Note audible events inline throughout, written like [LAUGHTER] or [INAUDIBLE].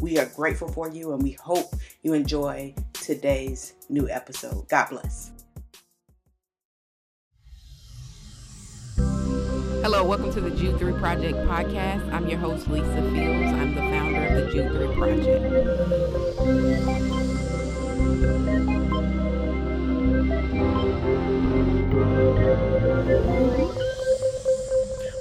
We are grateful for you and we hope you enjoy today's new episode. God bless. Hello, welcome to the Jude 3 Project podcast. I'm your host, Lisa Fields. I'm the founder of the Jude 3 Project.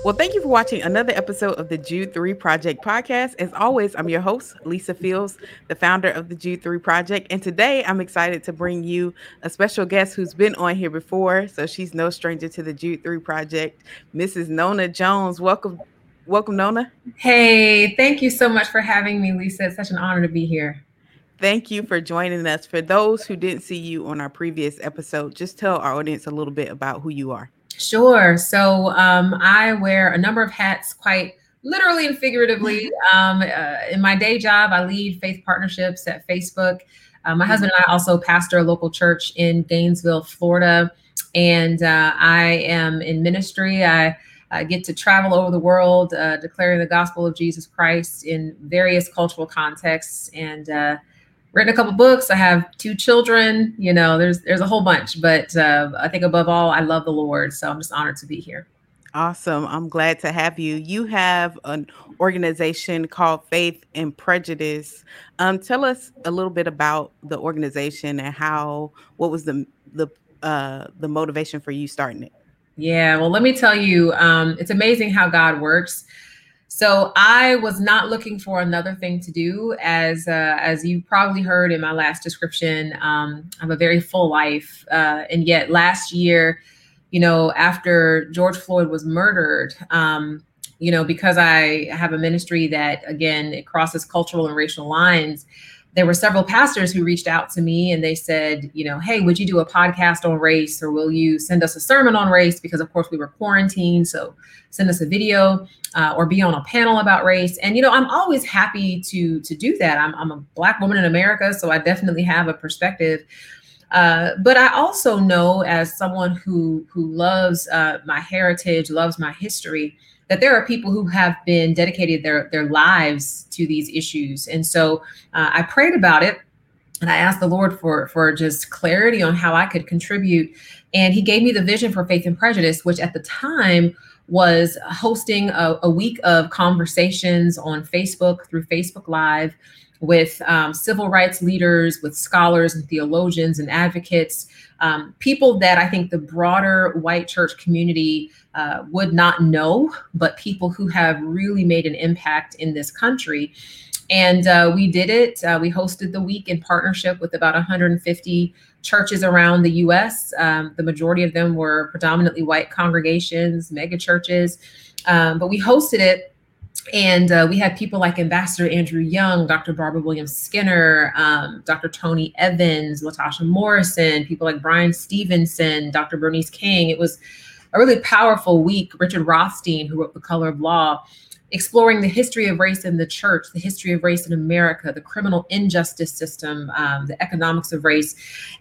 Well, thank you for watching another episode of the Jude 3 Project podcast. As always, I'm your host, Lisa Fields, the founder of the Jude 3 Project. And today I'm excited to bring you a special guest who's been on here before. So she's no stranger to the Jude 3 Project, Mrs. Nona Jones. Welcome. Welcome, Nona. Hey, thank you so much for having me, Lisa. It's such an honor to be here. Thank you for joining us. For those who didn't see you on our previous episode, just tell our audience a little bit about who you are. Sure. So um, I wear a number of hats, quite literally and figuratively. Um, uh, in my day job, I lead faith partnerships at Facebook. Uh, my husband and I also pastor a local church in Gainesville, Florida, and uh, I am in ministry. I, I, get to travel over the world, uh, declaring the gospel of Jesus Christ in various cultural contexts, and uh, written a couple books. I have two children. You know, there's there's a whole bunch, but uh, I think above all, I love the Lord. So I'm just honored to be here. Awesome. I'm glad to have you. You have an organization called Faith and Prejudice. Um, tell us a little bit about the organization and how what was the the uh, the motivation for you starting it. Yeah, well, let me tell you, um, it's amazing how God works. So I was not looking for another thing to do, as uh, as you probably heard in my last description. Um, I have a very full life, uh, and yet last year, you know, after George Floyd was murdered, um, you know, because I have a ministry that again it crosses cultural and racial lines there were several pastors who reached out to me and they said, you know, hey, would you do a podcast on race or will you send us a sermon on race? Because of course we were quarantined, so send us a video uh, or be on a panel about race. And you know, I'm always happy to to do that. I'm I'm a black woman in America, so I definitely have a perspective. Uh, but I also know, as someone who who loves uh, my heritage, loves my history, that there are people who have been dedicated their their lives to these issues. And so uh, i prayed about it and i asked the lord for for just clarity on how i could contribute. And he gave me the vision for faith and prejudice which at the time was hosting a, a week of conversations on facebook through facebook live with um, civil rights leaders, with scholars and theologians and advocates, um, people that I think the broader white church community uh, would not know, but people who have really made an impact in this country. And uh, we did it. Uh, we hosted the week in partnership with about 150 churches around the US. Um, the majority of them were predominantly white congregations, mega churches. Um, but we hosted it and uh, we had people like Ambassador Andrew Young, Dr. Barbara Williams Skinner, um, Dr. Tony Evans, Latasha Morrison, people like Bryan Stevenson, Dr. Bernice King. It was a really powerful week. Richard Rothstein, who wrote The Color of Law, exploring the history of race in the church, the history of race in America, the criminal injustice system, um, the economics of race.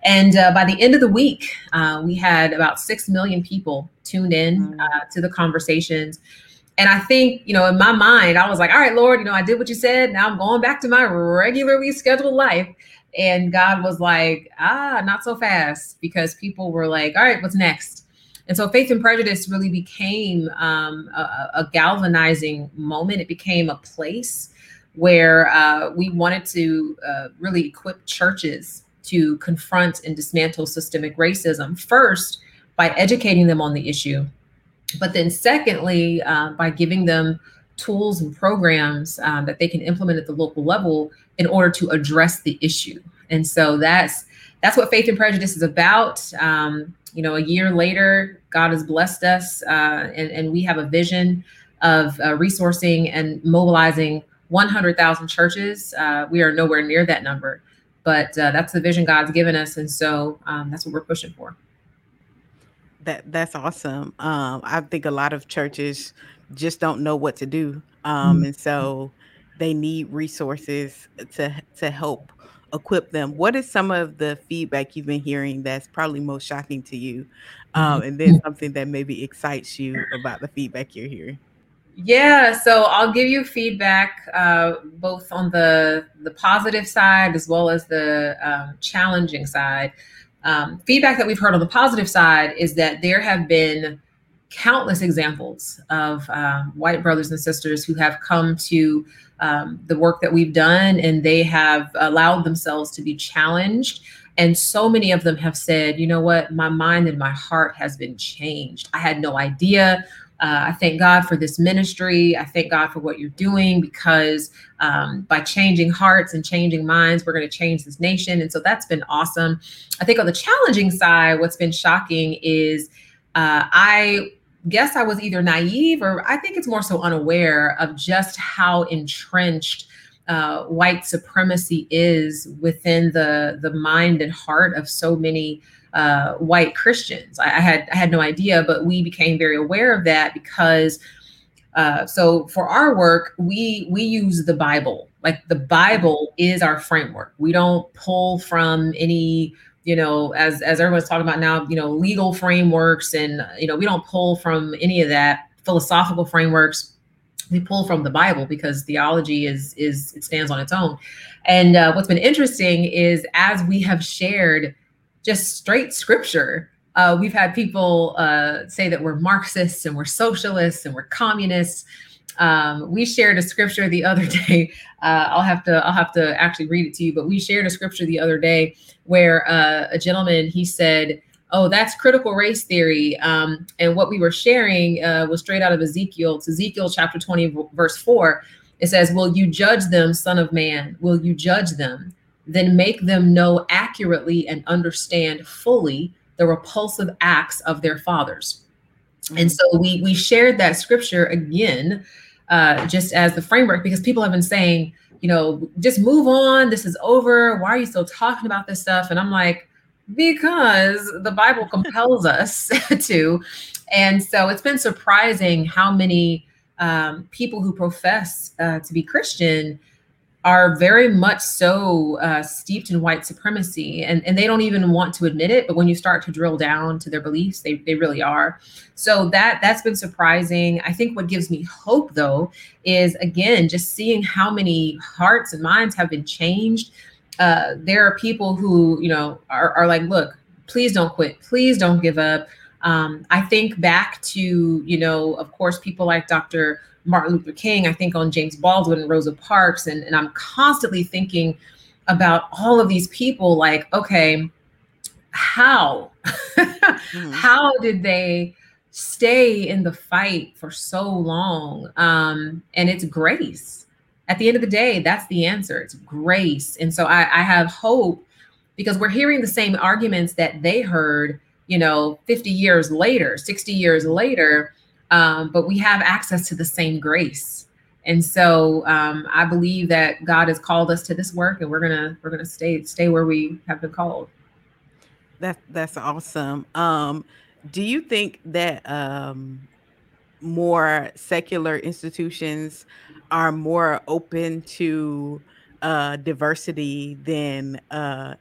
And uh, by the end of the week, uh, we had about 6 million people tuned in mm. uh, to the conversations. And I think, you know, in my mind, I was like, all right, Lord, you know, I did what you said. Now I'm going back to my regularly scheduled life. And God was like, ah, not so fast, because people were like, all right, what's next? And so Faith and Prejudice really became um, a, a, galvanizing moment. It became a place where uh, we wanted to uh, really equip churches to confront and dismantle systemic racism, first by educating them on the issue but then, secondly, uh, by giving them tools and programs um, that they can implement at the local level in order to address the issue. And so that's that's what faith and prejudice is about. Um, you know, a year later, God has blessed us, uh, and, and we have a vision of uh, resourcing and mobilizing 100,000 churches. Uh, we are nowhere near that number, but uh, that's the vision God's given us, and so um, that's what we're pushing for. That that's awesome. Um, I think a lot of churches just don't know what to do, um, mm-hmm. and so they need resources to to help equip them. What is some of the feedback you've been hearing that's probably most shocking to you, um, and then something that maybe excites you about the feedback you're hearing? Yeah, so I'll give you feedback uh, both on the the positive side as well as the um, challenging side. Um, feedback that we've heard on the positive side is that there have been countless examples of um, white brothers and sisters who have come to um, the work that we've done and they have allowed themselves to be challenged. And so many of them have said, you know what, my mind and my heart has been changed. I had no idea uh, I thank God for this ministry. I thank God for what you're doing because um, by changing hearts and changing minds, we're going to change this nation. And so that's been awesome. I think on the challenging side, what's been shocking is uh, I guess I was either naive or I think it's more so unaware of just how entrenched. Uh, white supremacy is within the the mind and heart of so many uh, white Christians. I, I, had I had no idea, but we became very aware of that because. Uh, so for our work, we we use the Bible. Like the Bible is our framework. We don't pull from any, you know, as as everyone's talking about now, you know, legal frameworks, and you know, we don't pull from any of that philosophical frameworks we pull from the bible because theology is is it stands on its own and uh, what's been interesting is as we have shared just straight scripture. Uh, we've had people uh, say that we're Marxists and we're socialists and we're communists. Um, we shared a scripture the other [LAUGHS] day. Uh, I'll have to I'll have to actually read it to you, but we shared a scripture the other day where uh, a gentleman he said, "Oh, that's critical race theory," um, and what we were sharing uh, was straight out of Ezekiel. It's Ezekiel chapter twenty, verse four. It says, "Will you judge them, Son of Man? Will you judge them?" Then make them know accurately and understand fully the repulsive acts of their fathers. Mm-hmm. And so we we shared that scripture again, uh, just as the framework, because people have been saying, you know, just move on. This is over. Why are you still talking about this stuff? And I'm like, because the Bible [LAUGHS] compels us [LAUGHS] to. And so it's been surprising how many um, people who profess uh, to be Christian are very much so uh, steeped in white supremacy and, and they don't even want to admit it but when you start to drill down to their beliefs they, they really are. So that that's been surprising. I think what gives me hope though is again just seeing how many hearts and minds have been changed. Uh, there are people who you know are, are like look please don't quit. Please don't give up. Um, i think back to you know of course people like dr Martin Luther King, I think on James Baldwin and Rosa Parks. And, and I'm constantly thinking about all of these people like, okay, how? [LAUGHS] mm-hmm. How did they stay in the fight for so long? Um, and it's grace. At the end of the day, that's the answer. It's grace. And so I, I have hope because we're hearing the same arguments that they heard, you know, 50 years later, 60 years later um, but we have access to the same grace. And so um, I believe that God has called us to this work, and we're gonna we're gonna stay stay where we have been called. That that's awesome. Um, do you think that um, more secular institutions are more open to uh, diversity than uh,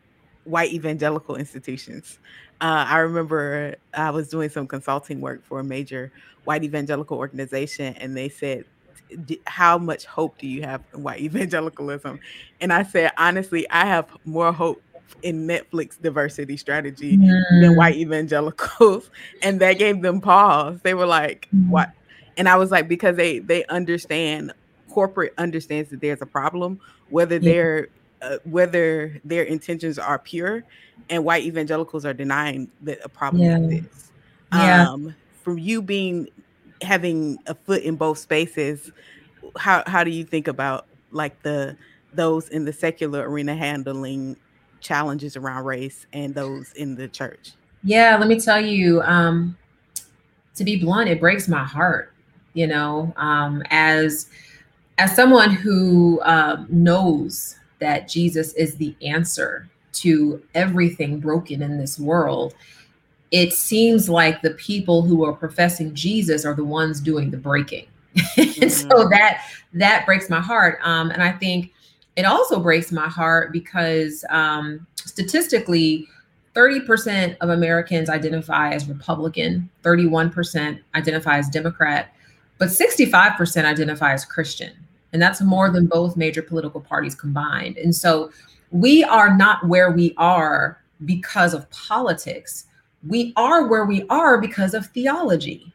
white evangelical institutions? Uh, I remember I was doing some consulting work for a major white evangelical organization, and they said, "How much hope do you have in white [LAUGHS] evangelicalism?" And I said, honestly, I have more hope in Netflix diversity strategy mm. than white evangelicals, [LAUGHS] and that gave them pause. They were like, mm. "What?" And I was like, because they they understand corporate understands that there's a problem, whether yeah. they're uh, whether their intentions are pure, and white evangelicals are denying that a problem yeah. exists. Yeah. Um, from you being having a foot in both spaces, how how do you think about like the those in the secular arena handling challenges around race and those in the church? Yeah, let me tell you, um, to be blunt, it breaks my heart. You know, um, as as someone who uh, knows that Jesus is the answer to everything broken in this world, it seems like the people who are professing Jesus are the ones doing the breaking. mm-hmm. [LAUGHS] and so mm-hmm. that that breaks my heart. Um, and I think it also breaks my heart because um, statistically, 30% of Americans identify as Republican, 31% identify as Democrat, but 65% identify as Christian. And that's more than both major political parties combined. And so we are not where we are because of politics. We are where we are because of theology.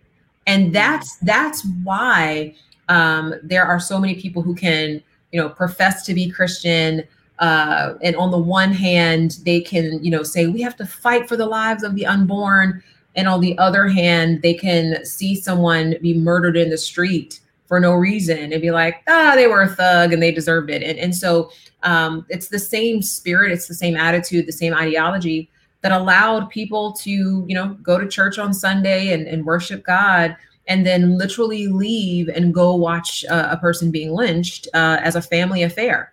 And that's that's why um, there are so many people who can, you know, profess to be Christian, uh, and on the one hand, they can, you know, say we have to fight for the lives of the unborn, and on the other hand, they can see someone be murdered in the street for no reason and be like, ah, they were a thug and they deserved it. And and so um, it's the same spirit, it's the same attitude, the same ideology that allowed people to, you know, go to church on Sunday and, and worship God and then literally leave and go watch uh, a person being lynched uh, as a family affair.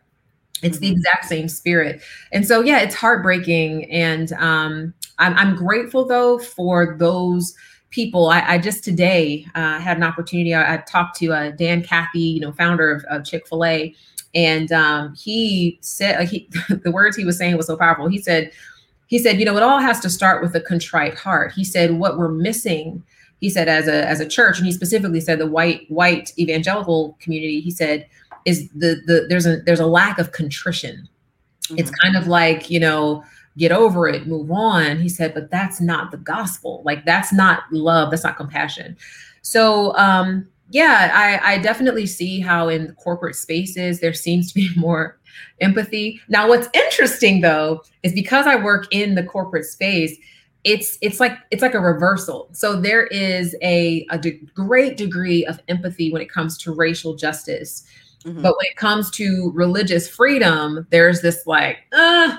It's the mm-hmm. exact same spirit. And so, yeah, it's heartbreaking. And um, I'm, I'm grateful though for those people. I, I just today uh, had an opportunity. I, I talked to uh, Dan Cathy, you know, founder of, of Chick Fil A, and um, he said like he, [LAUGHS] the words he was saying was so powerful. He said, he said, you know, it all has to start with a contrite heart. He said, what we're missing. He said, as a as a church, and he specifically said the white white evangelical community. He said is the the there's a there's a lack of contrition. Mm-hmm. It's kind of like you know get over it, move on. He said, but that's not the gospel. Like that's not love. That's not compassion. So um, yeah, I, I definitely see how in corporate spaces there seems to be [LAUGHS] more empathy. Now, what's interesting though is because I work in the corporate space, it's it's like it's like a reversal. So there is a, a de- great degree of empathy when it comes to racial justice Mm-hmm. But when it comes to religious freedom, there's this like, uh,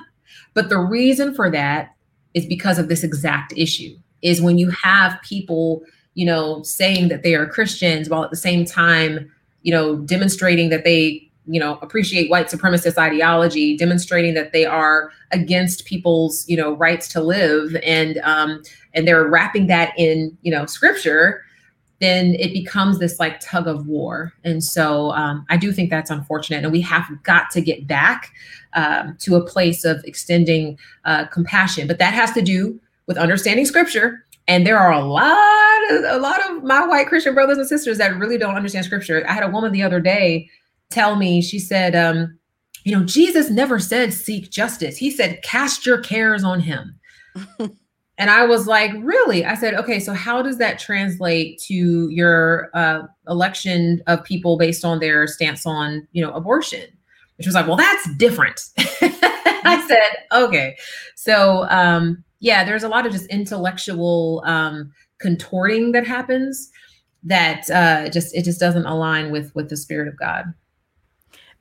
but the reason for that is because of this exact issue is when you have people, you know, saying that they are Christians while at the same time, you know, demonstrating that they you know appreciate white supremacist ideology demonstrating that they are against people's you know rights to live and um and they're wrapping that in you know scripture then it becomes this like tug of war. And so um, I do think that's unfortunate. And we have got to get back um, to a place of extending uh, compassion. But that has to do with understanding scripture. And there are a lot of a lot of my white Christian brothers and sisters that really don't understand scripture. I had a woman the other day tell me, she said, um, you know, Jesus never said seek justice. He said, cast your cares on him. [LAUGHS] And I was like, really? I said, okay, so how does that translate to your uh, election of people based on their stance on, you know, abortion? Which was like, well, that's different. [LAUGHS] I said, okay. So, um, yeah, there's a lot of just intellectual um, contorting that happens that uh, just it just doesn't align with with the spirit of God.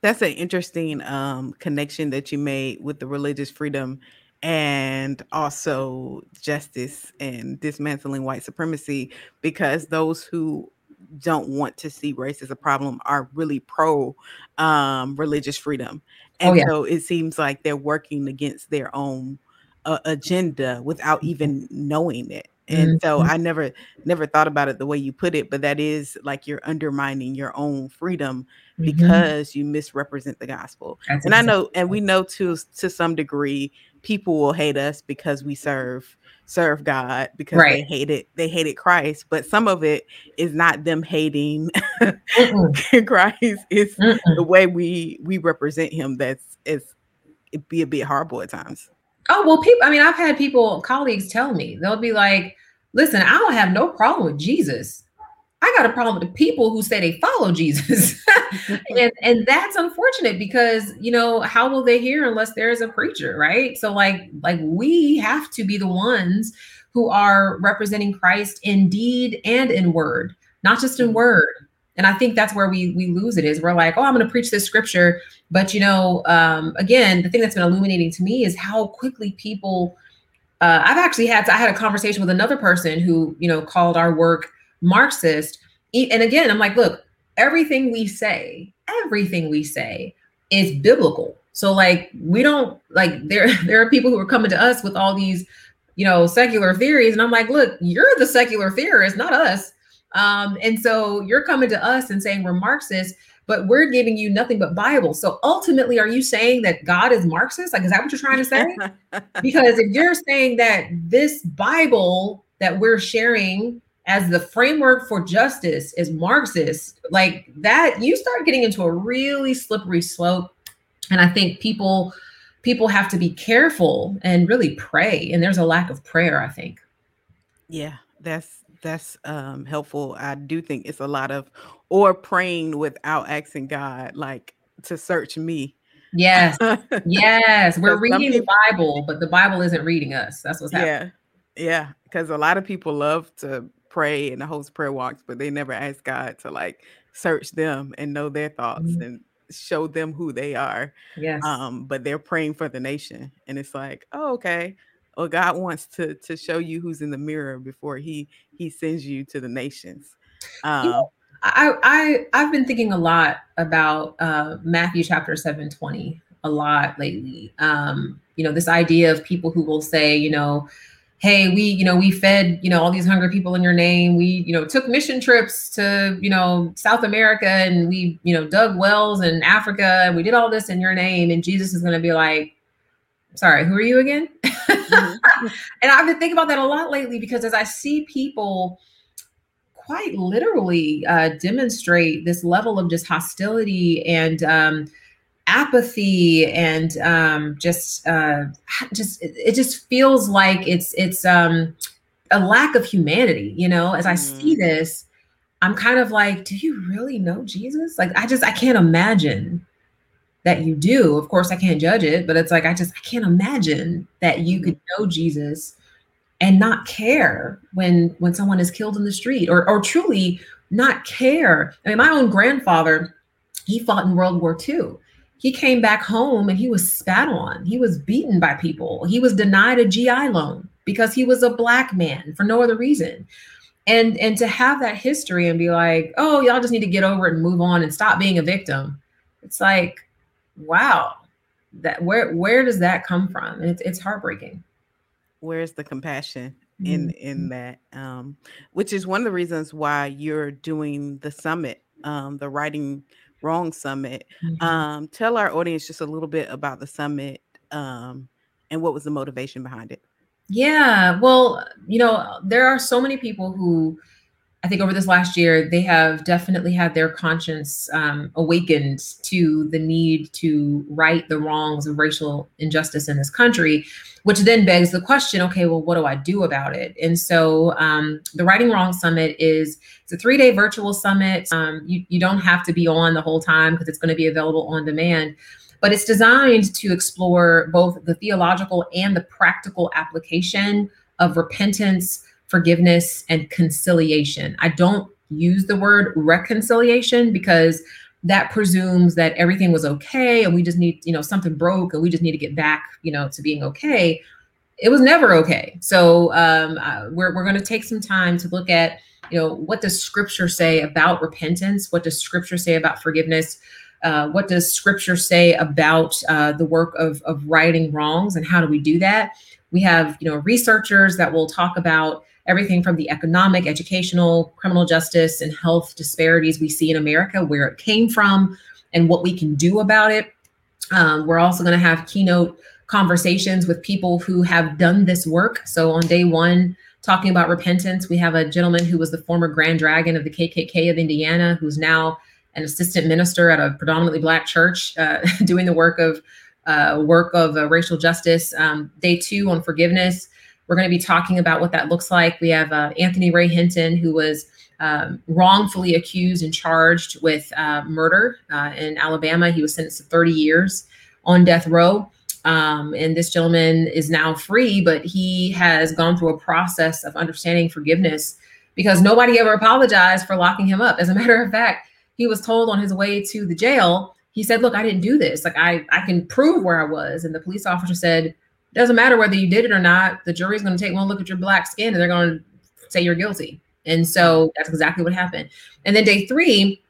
That's an interesting um, connection that you made with the religious freedom and also justice and dismantling white supremacy because those who don't want to see race as a problem are really pro um, religious freedom. Oh, and oh, yeah. so it seems like they're working against their own uh, agenda without even knowing it. And mm-hmm. so I never never thought about it the way you put it, but that is like you're undermining your own freedom mm-hmm. because you misrepresent the gospel. That's and exactly. I know and we know to to some degree people will hate us because we serve serve God because right. they hated they hated Christ, but some of it is not them hating [LAUGHS] Christ. It's Mm-mm. the way we we represent him that's is it be a bit horrible at times. Oh well, people. I mean, I've had people colleagues tell me they'll be like, "Listen, I don't have no problem with Jesus. I got a problem with the people who say they follow Jesus. [LAUGHS] and and that's unfortunate because you know, how will they hear unless there's a preacher, right? So like like we have to be the ones who are representing Christ in deed and in word, not just in mm-hmm. word. And I think that's where we we lose it is we're like, oh, I'm going to preach this scripture, but you know, um, again, the thing that's been illuminating to me is how quickly people. Uh, I've actually had to, I had a conversation with another person who you know called our work Marxist. And again, I'm like, look, everything we say, everything we say is biblical. So like we don't like there [LAUGHS] there are people who are coming to us with all these, you know, secular theories, and I'm like, look, you're the secular theorist, not us. Um, and so you're coming to us and saying we're Marxist, but we're giving you nothing but Bible. So ultimately, are you saying that God is Marxist? Like, is that what you're trying to say? [LAUGHS] because if you're saying that this Bible that we're sharing as the framework for justice is Marxist, like that, you start getting into a really slippery slope. And I think people people have to be careful and really pray. And there's a lack of prayer, I think. Yeah, that's that's um helpful. I do think it's a lot of or praying without asking God, like to search me. Yes. [LAUGHS] yes. We're reading people, the Bible, but the Bible isn't reading us. That's what's happening. Yeah. Yeah. Because a lot of people love to pray and host prayer walks, but they never ask God to like search them and know their thoughts mm-hmm. and show them who they are. Yes. Um, but they're praying for the nation. And it's like, oh, okay. Well, God wants to to show you who's in the mirror before he he sends you to the nations. Um, you know, I, I I've been thinking a lot about uh, Matthew chapter seven twenty a lot lately. Um, you know, this idea of people who will say, you know, hey, we you know we fed you know all these hungry people in your name. We you know took mission trips to you know South America and we you know dug wells in Africa and we did all this in your name. And Jesus is going to be like, sorry, who are you again? Mm-hmm. [LAUGHS] [LAUGHS] and I've been thinking about that a lot lately because as I see people quite literally uh, demonstrate this level of just hostility and um, apathy and um, just uh, just it, just feels like it's it's um, a lack of humanity. You know, as I see mm-hmm. this, I'm kind of like, do you really know Jesus? Like, I just I can't imagine that you do. Of course, I can't judge it, but it's like I just I can't imagine that you could mm-hmm. know Jesus and not care when when someone is killed in the street or or truly not care. I mean, my own grandfather, he fought in World War II. He came back home and he was spat on. He was beaten by people. He was denied a GI loan because he was a black man for no other reason. And and to have that history and be like, "Oh, y'all just need to get over it and move on and stop being a victim." It's like, wow. That where where does that come from? And it's it's heartbreaking where's the compassion in mm-hmm. in that um which is one of the reasons why you're doing the summit um the righting wrong summit mm-hmm. um tell our audience just a little bit about the summit um and what was the motivation behind it yeah well you know there are so many people who I think over this last year, they have definitely had their conscience um, awakened to the need to right the wrongs of racial injustice in this country, which then begs the question: Okay, well, what do I do about it? And so, um, the Righting Wrong Summit is it's a three day virtual summit. Um, you you don't have to be on the whole time because it's going to be available on demand. But it's designed to explore both the theological and the practical application of repentance forgiveness and conciliation. I don't use the word reconciliation because that presumes that everything was okay and we just need, you know, something broke and we just need to get back, you know, to being okay. It was never okay. So um, uh, we're, we're going to take some time to look at, you know, what does scripture say about repentance? What does scripture say about forgiveness? Uh, what does scripture say about uh, the work of, of righting wrongs and how do we do that? We have, you know, researchers that will talk about everything from the economic, educational, criminal justice, and health disparities we see in America, where it came from, and what we can do about it. Um, we're also going to have keynote conversations with people who have done this work. So on day one, talking about repentance, we have a gentleman who was the former Grand Dragon of the KKK of Indiana, who's now an assistant minister at a predominantly black church, uh, [LAUGHS] doing the work of uh, work of uh, racial justice. Um, day two on forgiveness. We're going to be talking about what that looks like. We have uh, Anthony Ray Hinton, who was um, wrongfully accused and charged with uh, murder uh, in Alabama. He was sentenced to 30 years on death row. Um, and this gentleman is now free, but he has gone through a process of understanding forgiveness because nobody ever apologized for locking him up. As a matter of fact, he was told on his way to the jail, he said, Look, I didn't do this. Like, I, I can prove where I was. And the police officer said, doesn't matter whether you did it or not. The jury's going to take one look at your black skin and they're going to say you're guilty. And so that's exactly what happened. And then day three,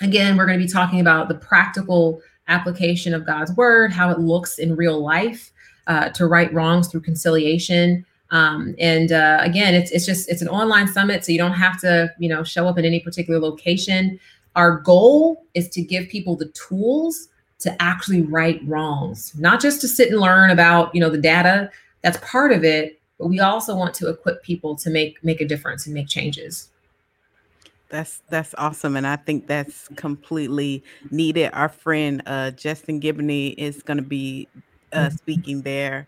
again, we're going to be talking about the practical application of God's word, how it looks in real life, uh, to right wrongs through conciliation. Um, and uh, again, it's it's just it's an online summit, so you don't have to you know show up in any particular location. Our goal is to give people the tools to actually right wrongs, not just to sit and learn about you know the data. That's part of it, but we also want to equip people to make make a difference and make changes. That's that's awesome, and I think that's completely needed. Our friend uh, Justin Giboney is going to be uh, mm-hmm. speaking there,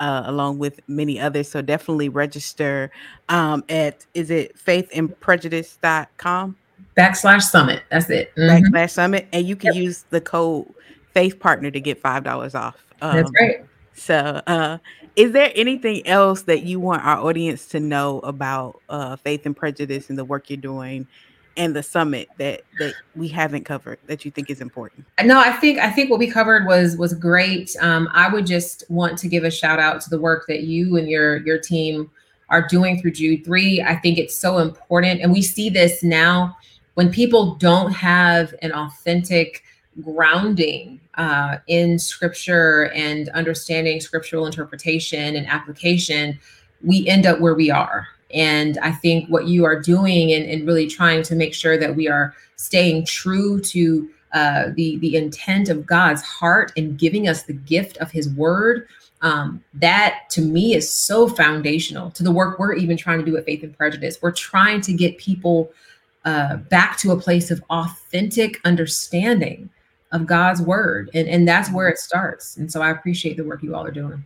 uh, along with many others. So definitely register um, at is it faithandprejudice.com backslash summit. That's it. Mm-hmm. Backslash summit, and you can yep. use the code Faith Partner to get five dollars off. Um, that's great. So, uh, is there anything else that you want our audience to know about uh, Faith and Prejudice and the work you're doing and the summit that that we haven't covered that you think is important? No, I think I think what we covered was was great. Um, I would just want to give a shout out to the work that you and your your team are doing through Jude three. I think it's so important, and we see this now when people don't have an authentic grounding uh, in scripture and understanding scriptural interpretation and application, we end up where we are. And I think what you are doing and, and really trying to make sure that we are staying true to uh, the the intent of God's heart and giving us the gift of His Word. Um, that to me is so foundational to the work we're even trying to do at Faith and Prejudice. We're trying to get people uh, back to a place of authentic understanding of God's word. And, and that's where it starts. And so I appreciate the work you all are doing.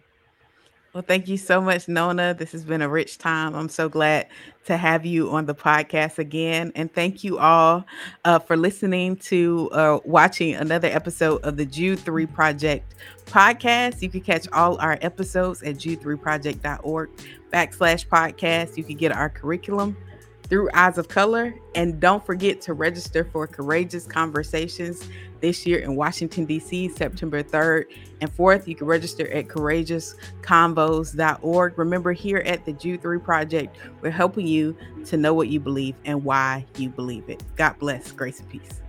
Well, thank you so much, Nona. This has been a rich time. I'm so glad to have you on the podcast again. And thank you all uh, for listening to uh, watching another episode of the Jude 3 Project podcast. You can catch all our episodes at jude3project.org backslash podcast. You can get our curriculum through Eyes of Color. And don't forget to register for Courageous Conversations this year in Washington, D.C., September 3rd and 4th. You can register at courageousconvos.org. Remember, here at the Jude 3 Project, we're helping you to know what you believe and why you believe it. God bless. Grace and peace.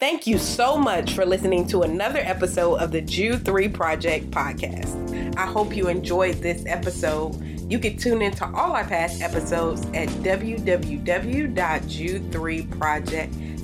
Thank you so much for listening to another episode of the Jude 3 Project podcast. I hope you enjoyed this episode. You can tune into all our past episodes at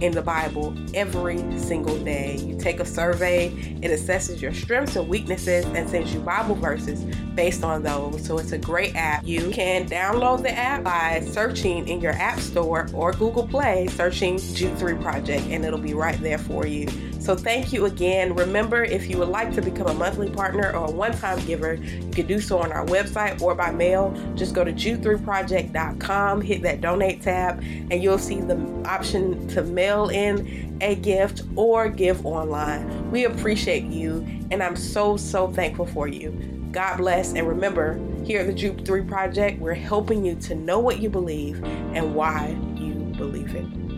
in the Bible every single day. You take a survey, it assesses your strengths and weaknesses and sends you Bible verses based on those. So it's a great app. You can download the app by searching in your App Store or Google Play, searching Jude 3 Project, and it'll be right there for you. So thank you again. Remember, if you would like to become a monthly partner or a one-time giver, you can do so on our website or by mail. Just go to jude3project.com, hit that donate tab, and you'll see the option to mail in a gift or give online. We appreciate you, and I'm so, so thankful for you. God bless, and remember, here at the Jude 3 Project, we're helping you to know what you believe and why you believe it.